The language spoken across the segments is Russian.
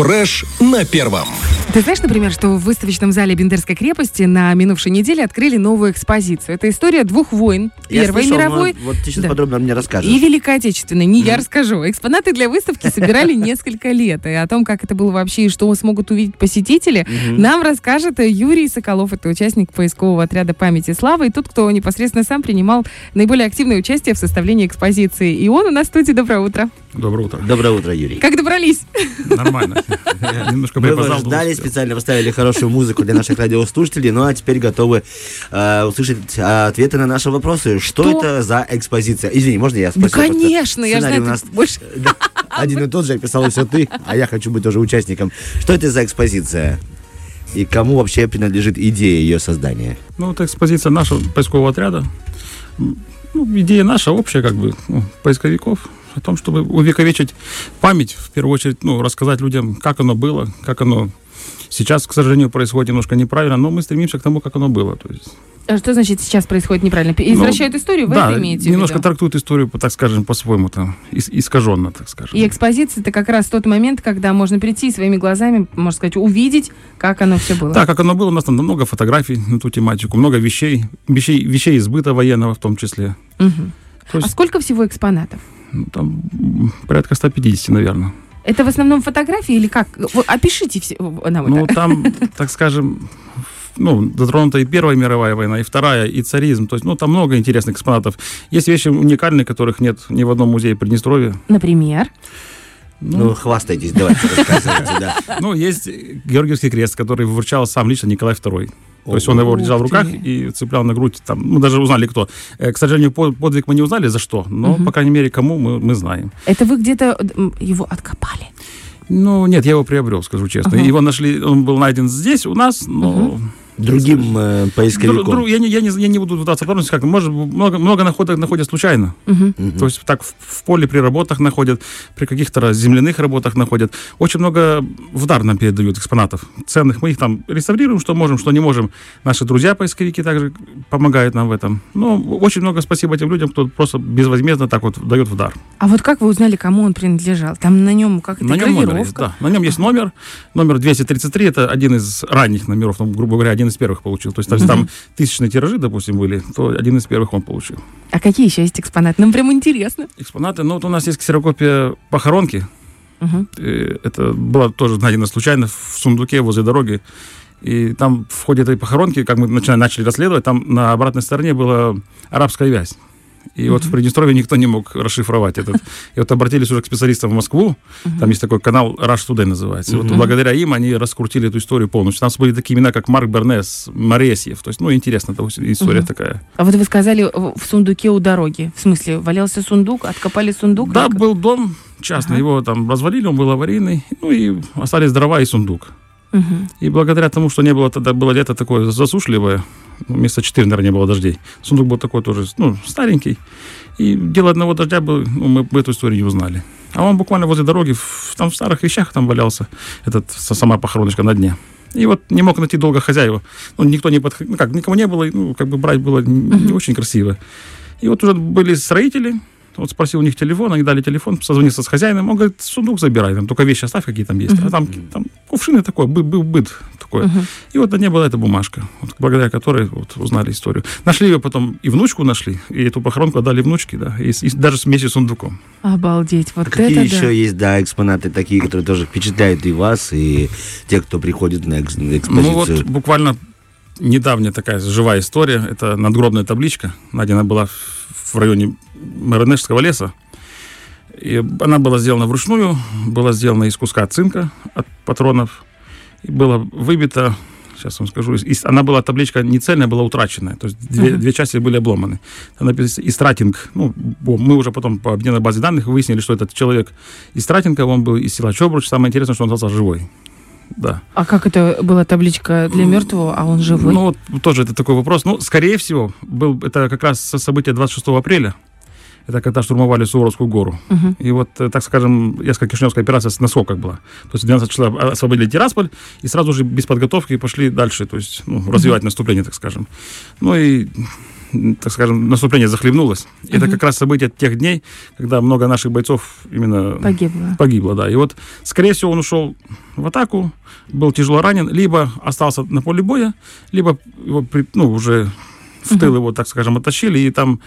Фреш на первом. Ты знаешь, например, что в выставочном зале Бендерской крепости на минувшей неделе открыли новую экспозицию. Это история двух войн. Я Первой слышал, но мировой Вот ты сейчас Да. подробно мне расскажешь. и Великой Отечественной. Не я расскажу. Экспонаты для выставки собирали несколько лет. И о том, как это было вообще и что смогут увидеть посетители, нам расскажет Юрий Соколов. Это участник поискового отряда памяти славы. И тот, кто непосредственно сам принимал наиболее активное участие в составлении экспозиции. И он у нас в студии. Доброе утро. Доброе утро. Доброе утро, Юрий. Как добрались? Нормально. Немножко Мы вас ждали, специально поставили хорошую музыку для наших радиослушателей, ну а теперь готовы э, услышать э, ответы на наши вопросы. Что, Что? это за экспозиция? Извини, можно я Да, спрошу? Просто конечно. Я сценарий знаю, у ты нас больше... один и тот же описал все ты, а я хочу быть тоже участником. Что это за экспозиция? И кому вообще принадлежит идея ее создания? Ну, это экспозиция нашего поискового отряда. Ну, идея наша общая, как бы, ну, поисковиков, о том, чтобы увековечить память, в первую очередь, ну, рассказать людям, как оно было, как оно сейчас, к сожалению, происходит немножко неправильно, но мы стремимся к тому, как оно было. То есть, А Что значит сейчас происходит неправильно? Извращают историю? Вы Ну, да, это имеете немножко в виду? трактуют историю, так скажем, по-своему, там, ис- искаженно, так скажем. И экспозиция это как раз тот момент, когда можно прийти своими глазами, можно сказать, увидеть, как оно все было. Да, как оно было, у нас там много фотографий на ту тематику, много вещей, вещей, вещей избыта военного в том числе. Мгм. То А есть, сколько всего экспонатов? ну, там порядка 150, наверное. Это в основном фотографии или как? Опишите все нам Ну, это. там, так скажем, ну, затронута и Первая мировая война, и Вторая, и царизм. То есть, ну, там много интересных экспонатов. Есть вещи уникальные, которых нет ни в одном музее Приднестровья. Например? Ну, хвастайтесь, давайте, рассказывайте, да. Ну, есть Георгиевский крест, который вручал сам лично Николай II. То есть он его держал в руках и цеплял на грудь. Там, мы даже узнали, кто. Э, К сожалению, по- подвиг мы не узнали, за что, но, Мгм. по крайней мере, кому мы, мы знаем. Это вы где-то его откопали? Ну, нет, я его приобрел, скажу честно. Ага. Его нашли, он был найден здесь, у нас, но... Другим э, поисковиком. дру- я, не, я, не, я не буду вдаваться в подробности, как может много, много находок находят случайно. Мгм. Мгм. То есть так в, в поле при работах находят, при каких-то земляных работах находят. Очень много в дар нам передают экспонатов ценных. Мы их там реставрируем, что можем, что не можем. Наши друзья-поисковики также помогают нам в этом. Но очень много спасибо тем людям, кто просто безвозмездно так вот дает в дар. А вот как вы узнали, кому он принадлежал? Там на нем как это На нем номер есть, да. На нем есть номер. Номер 233 это один из ранних номеров, ну, грубо говоря, один из первых получил. То есть, если там тысячные тиражи, допустим, были, то один из первых он получил. А какие еще есть экспонаты? Нам прям интересно. Экспонаты, ну вот у нас есть ксерокопия похоронки. Э, Это была тоже найдена случайно в сундуке возле дороги. И там в ходе этой похоронки, как мы начали, начали расследовать, там на обратной стороне была арабская вязь. И вот в Приднестровье никто не мог расшифровать этот. И вот обратились уже к специалистам в Москву. Там есть такой канал Rush Today называется. И вот благодаря им они раскрутили эту историю полностью. Там были такие имена, как Марк Бернес, Моресьев. То есть, ну, интересно, эта история Мгм. такая. А вот вы сказали в сундуке у дороги. В смысле, валялся сундук, откопали сундук? Да, Как- был дом частный, Ага. его там развалили, он был аварийный. Ну и остались дрова и сундук. Мгм. И благодаря тому, что не было тогда, было лето такое засушливое, ну, месяца четыре, наверное, не было дождей. Сундук был такой тоже, ну, старенький. И дело одного дождя был, ну, мы эту историю не узнали. А он буквально возле дороги, в- там в старых вещах там валялся, этот, сама похороночка на дне. И вот не мог найти долго хозяева. Ну, никто не подходил, ну, как, никому не было, ну, как бы брать было не очень красиво. И вот уже были строители, вот спросил у них телефон, они дали телефон, созвонился с хозяином, он говорит, сундук забирай, там только вещи оставь, какие там есть. А там, там кувшины такой, бы- был быт такой. Мгм. И вот на ней была эта бумажка, вот, благодаря которой вот, узнали историю. Нашли ее потом, и внучку нашли, и эту похоронку отдали внучке, да, и, и даже вместе с сундуком. Обалдеть, вот А какие это еще да. есть, да, экспонаты такие, которые тоже впечатляют и вас, и тех, кто приходит на экс- на Ну вот экспозицию? буквально недавняя такая живая история, это надгробная табличка, найдена была в, в районе Маранежского леса. И она была сделана вручную, была сделана из куска цинка от патронов, и была выбита, сейчас вам скажу, из- она была, табличка не цельная, была утраченная, то есть две, Мгм. две части были обломаны. Там написано «Истратинг». Ну, мы уже потом по обменной базе данных выяснили, что этот человек из Тратинга, он был из села Чобруч. Самое интересное, что он остался живой. Да. А как это была табличка для мертвого, а он живой? Ну, вот тоже это такой вопрос. Ну, скорее всего, был, это как раз со- событие 26 апреля. Это когда штурмовали Суворовскую гору. Мгм. И вот, э, так скажем, Яско-Кишневская операция с наскоках была. То есть 12 числа освободили Тирасполь и сразу же без подготовки пошли дальше, то есть ну, развивать наступление, так скажем. Ну и так скажем, наступление захлебнулось. Это Мгм. как раз событие тех дней, когда много наших бойцов именно Погибло. погибло, да. И вот, скорее всего, он ушел в атаку, был тяжело ранен, либо остался на поле боя, либо его, ну, уже в тыл его, так скажем, оттащили, и там,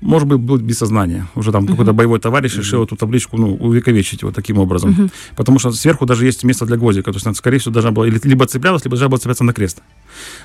может быть, был без сознания. Уже там какой-то боевой товарищ решил эту табличку, ну, увековечить вот таким образом. Потому что сверху даже есть место для гвоздика, то есть она, скорее всего, должна была или- либо цеплялась, либо должна была цепляться на крест.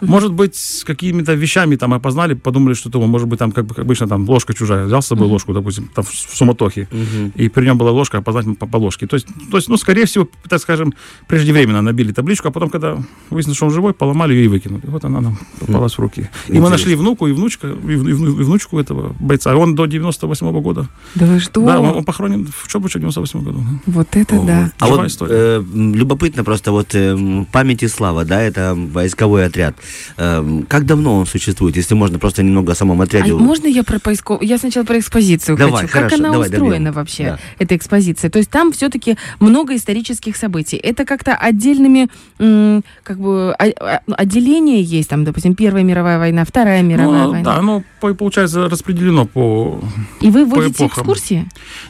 Может быть, с какими-то вещами там опознали, подумали, что это, может быть, там, как бы, как обычно, там, ложка чужая. Взял с собой ложку, допустим, там, в суматохе, и при нем была ложка, опознать по, по ложке. То есть, то есть, ну, скорее всего, так скажем, преждевременно набили табличку, а потом, когда выяснилось, что он живой, поломали ее и выкинули. И вот она нам попалась в руки. И мы Интересно. нашли внуку и внучка, и, вну- и вну- и внучку этого бойца. Он до 98 года. Да вы что? Да, он, он похоронен в Чобуче в 98 году. Вот это да. А вот история. э, любопытно просто вот э, память и слава, да, это войсковой отряд. Э, как давно он существует, если можно просто немного о самом отряде? А можно я про поиско... Я сначала про экспозицию Давай, хочу. хорошо, как она давай, устроена добьем. вообще, Да. эта экспозиция? То есть там все-таки много исторических событий. Это как-то отдельными, как бы, а- а- отделения есть, там, допустим, Первая мировая война, Вторая мировая Ну, война. да, оно, по- получается, распределено по... И вы по вводите эпохам. экскурсии?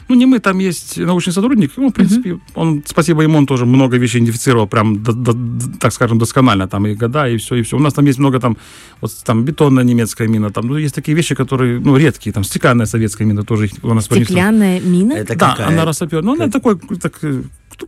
Ну, не мы, там есть научный сотрудник. Ну, в принципе, он, спасибо ему, он тоже много вещей идентифицировал прям, до- до- так скажем, досконально. Там и года, и все, и все. У нас там есть много там, вот там бетонная немецкая мина. Там, ну, есть такие вещи, которые, ну, редкие. Там стеклянная советская мина тоже их у нас. Стеклянная мина? Это Да, какая? она рассопер. Ну, она такой, так,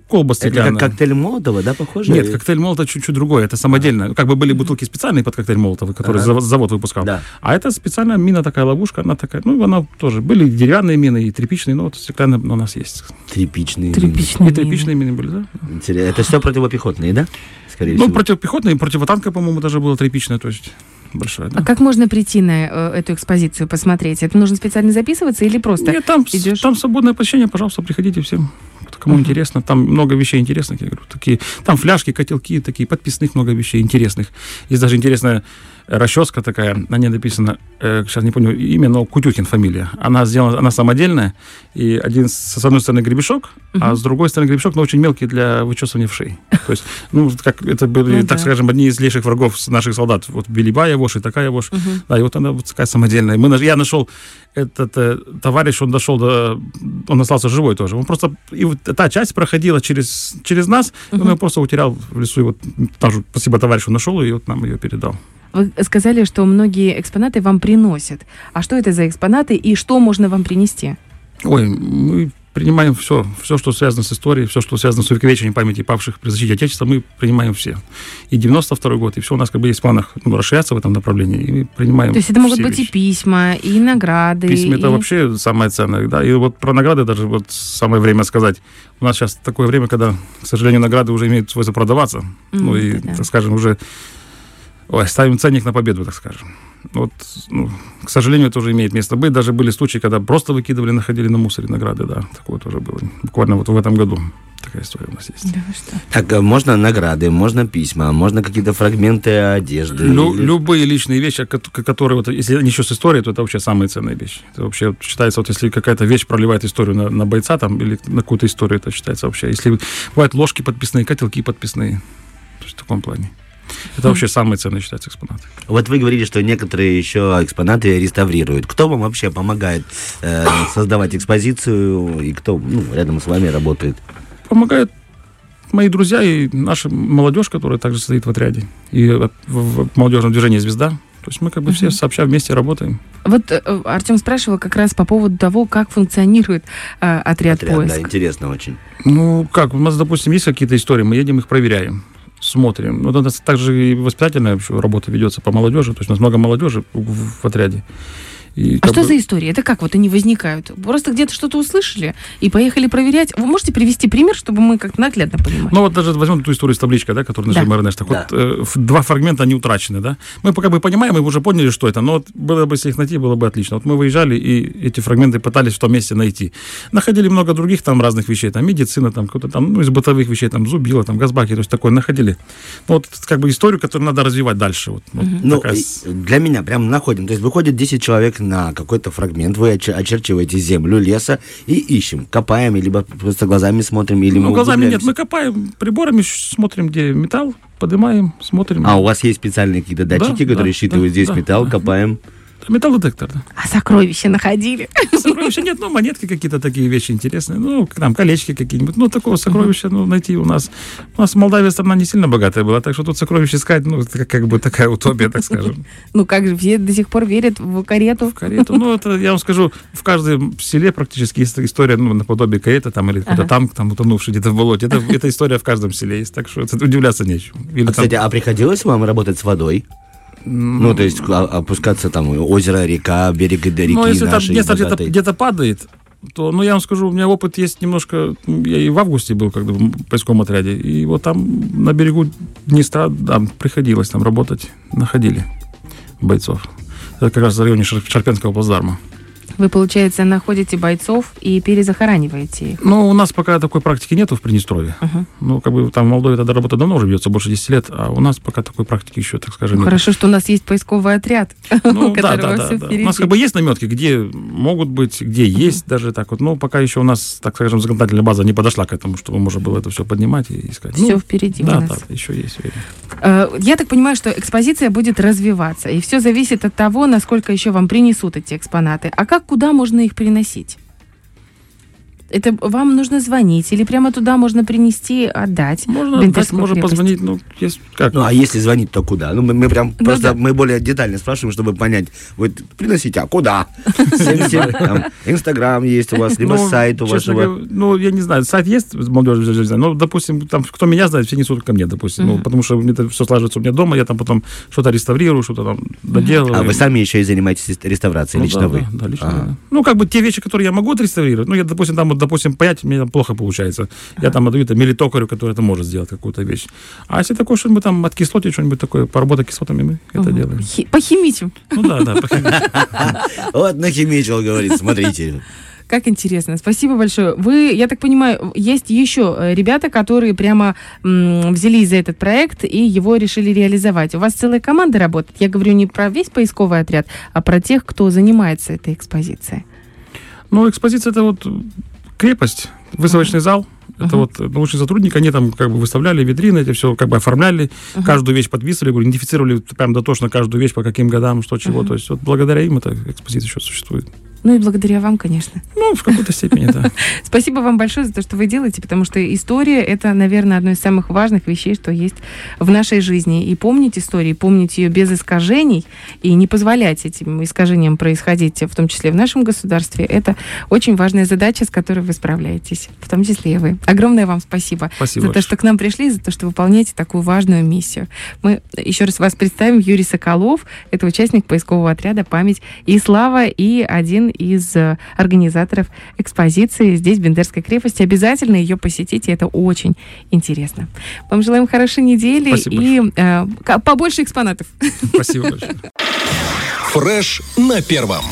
колба Это стеклянная. как коктейль Молотова, да, похоже? Нет, коктейль Молотова чуть-чуть другое. Это самодельное. Как бы были бутылки специальные под коктейль Молотова, которые Ага. завод, завод выпускал. Да. А это специальная мина такая ловушка, она такая, ну, она тоже. Были и деревянные мины, и тряпичные, но вот стеклянные у нас есть. Тряпичные. Тряпичная И мина. тряпичные мины были, да? Интересно. Это все противопехотные, да? Скорее Ну, всего. противопехотные, противотанка, по-моему, даже была тряпичная, то есть большая, да. А как можно прийти на э, эту экспозицию, посмотреть? Это нужно специально записываться или просто? Нет, там, идешь? там свободное посещение, пожалуйста, приходите всем, кому интересно. Там много вещей интересных, я говорю, такие. Там фляжки, котелки, такие подписных много вещей интересных. Есть даже интересная расческа такая, на ней написано, э, сейчас не помню имя, но Кутюхин фамилия. Она сделана, она самодельная, и один с, одной стороны гребешок, а с другой стороны гребешок, но очень мелкий для вычесывания вшей. То есть, ну, как это были, Ну так да. скажем, одни из злейших врагов наших солдат. Вот Белибая вошь и такая вошь. Да, и вот она вот такая самодельная. Мы, я нашел этот э, товарищ, он дошел до... Он остался живой тоже. Он просто... И вот та часть проходила через, через нас, и он ее просто утерял в лесу. И вот тоже, спасибо товарищу, нашел, и вот нам ее передал. Вы сказали, что многие экспонаты вам приносят. А что это за экспонаты и что можно вам принести? Ой, мы принимаем все, все, что связано с историей, все, что связано с увековечением памяти павших при защите Отечества, мы принимаем все. И 92 год, и все у нас как бы есть в планах ну, расширяться в этом направлении, и мы принимаем То есть это могут быть и письма, и награды. Письма это и- вообще самое ценное, да. И вот про награды даже вот самое время сказать. У нас сейчас такое время, когда, к сожалению, награды уже имеют свойство продаваться. ну М, и, да. так скажем, уже ой, ставим ценник на победу, так скажем. Вот, ну, к сожалению, это уже имеет место быть. Даже были случаи, когда просто выкидывали, находили на мусоре награды, да. Такое тоже было. Буквально вот в этом году такая история у нас есть. Да что? Так, э, можно награды, можно письма, можно какие-то фрагменты одежды. Лю- или- Любые личные вещи, ко- которые, вот, если они еще с историей, то это вообще самые ценные вещи. Это вообще считается, вот если какая-то вещь проливает историю на, на бойца там, или на какую-то историю, это считается вообще. Если бывают ложки подписные, котелки подписные, то есть в таком плане. Это вообще самые ценные считаются экспонаты. Вот вы говорили, что некоторые еще экспонаты реставрируют. Кто вам вообще помогает э, создавать экспозицию и кто ну, рядом с вами работает? Помогают мои друзья и наша молодежь, которая также стоит в отряде. И в, в молодежном движении «Звезда». То есть мы как бы все сообща вместе работаем. Вот э, Артем спрашивал как раз по поводу того, как функционирует э, отряд, Отряд, поиск. да, интересно очень. Ну, как, у нас, допустим, есть какие-то истории, мы едем, их проверяем, смотрим. Вот у также и воспитательная работа ведется по молодежи, то есть у нас много молодежи в отряде. И А что бы- за истории? Это как вот они возникают? Просто где-то что-то услышали и поехали проверять. Вы можете привести пример, чтобы мы как-то наглядно понимали? Ну вот даже возьмем ту историю с табличкой, да, которую нашли Да. МРНС. Так Да. вот, э, два фрагмента, они утрачены, да. Мы пока бы понимаем, мы уже поняли, что это, но вот было бы, если их найти, было бы отлично. Вот мы выезжали, и эти фрагменты пытались в том месте найти. Находили много других там разных вещей, там медицина, там какой-то там, ну, из бытовых вещей, там зубила, там газбаки, то есть такое находили. Ну, вот как бы историю, которую надо развивать дальше. Вот, вот Ну, такая для меня прям находим. То есть выходит 10 человек на какой-то фрагмент, вы очер- очерчиваете землю, леса и ищем. Копаем, либо просто глазами смотрим, или Ну, мы глазами нет, мы копаем приборами, смотрим, где металл, поднимаем, смотрим. А, у вас есть специальные какие-то датчики, Да, которые да, считывают да, здесь да, металл, да. копаем. Металлодетектор, да. А сокровища находили? Сокровища нет, ну, монетки какие-то такие вещи интересные. Ну, там, колечки какие-нибудь. Ну, такого сокровища, ну, найти у нас... У нас Молдавия страна не сильно богатая была, так что тут сокровища искать, ну, это как бы такая утопия, так скажем. Ну, как же, все до сих пор верят в карету. В карету. Ну, это, я вам скажу, в каждом селе практически есть история, ну, наподобие кареты, там, или какой-то Ага. танк, там, утонувший где-то в болоте. Это, эта история в каждом селе есть, так что это удивляться нечему. Или А, там- кстати, а приходилось вам работать с водой? Ну, то есть а- опускаться там озеро, река, берег реки Ну, если там нашей место где-то, где-то падает, то, ну, я вам скажу, у меня опыт есть немножко, я и в августе был, когда в поисковом отряде, и вот там на берегу Днестра, да, приходилось там работать, находили бойцов. Это как раз в районе Шар- Шарпенского плацдарма. Вы, получается, находите бойцов и перезахораниваете их. Ну, у нас пока такой практики нету в Приднестровье. Ага. Ну, как бы там в Молдове эта работа давно уже ведется, больше 10 лет, а у нас пока такой практики еще, так скажем, Ну, нет. Хорошо, что у нас есть поисковый отряд, Ну, у да, которого да, все да. У впереди. нас как бы есть наметки, где могут быть, где есть даже так вот. Но пока еще у нас, так скажем, законодательная база не подошла к этому, чтобы можно было это все поднимать и искать. Все Ну, впереди у да, нас. да, еще есть время. Э, Я так понимаю, что экспозиция будет развиваться, и все зависит от того, насколько еще вам принесут эти экспонаты. А как, куда можно их переносить? Это вам нужно звонить или прямо туда можно принести, отдать? Можно, в дать, Бендерскую можно крепость? позвонить, ну, есть как. Ну, а если звонить, то куда? Ну, мы, мы прям Ну, просто, да. мы более детально спрашиваем, чтобы понять. Вот приносите, а куда? Инстаграм есть у вас, либо Ну, сайт у говоря, ну, я не знаю, сайт есть молодежи жизни, ну, допустим, там, кто меня знает, все несут ко мне, допустим, ну, потому что мне это все слаживается у меня дома, я там потом что-то реставрирую, что-то там доделываю. А вы сами еще и занимаетесь рест- реставрацией, Ну лично вы? Да, лично, да. Ну, как бы те вещи, которые я могу отреставрировать, ну, я, допустим, там, вот, допустим, паять, мне там плохо получается. Я там отдаю там, или токарю, который это может сделать, какую-то вещь. А если такое что-нибудь там откислотить, что-нибудь такое, поработать кислотами, мы это Мгм. делаем. Хи- Похимичим. Ну да, да. похимичим. Вот нахимичил, говорит, смотрите. Как интересно. Спасибо большое. Вы, я так понимаю, есть еще э, ребята, которые прямо м, взялись за этот проект и его решили реализовать. У вас целая команда работает. Я говорю не про весь поисковый отряд, а про тех, кто занимается этой экспозицией. Ну, экспозиция это вот крепость, выставочный зал. Это Мгм. вот научные сотрудники, они там как бы выставляли витрины, эти все как бы оформляли, Мгм. каждую вещь подписывали, идентифицировали прям дотошно каждую вещь, по каким годам, что чего. Мгм. То есть вот благодаря им эта экспозиция еще существует. Ну и благодаря вам, конечно. Ну, в какой-то степени, да. Спасибо вам большое за то, что вы делаете, потому что история это, наверное, одно из самых важных вещей, что есть в нашей жизни. И помнить историю, помнить ее без искажений и не позволять этим искажениям происходить, в том числе в нашем государстве, это очень важная задача, с которой вы справляетесь, в том числе и вы. Огромное вам спасибо. Спасибо. За то, что к нам пришли, за то, что выполняете такую важную миссию. Мы еще раз вас представим. Юрий Соколов, это участник поискового отряда «Память и слава» и один из э, организаторов экспозиции здесь, в Бендерской крепости. Обязательно ее посетите, это очень интересно. Вам желаем хорошей недели Спасибо и э, побольше экспонатов. Спасибо большое. Фреш на первом.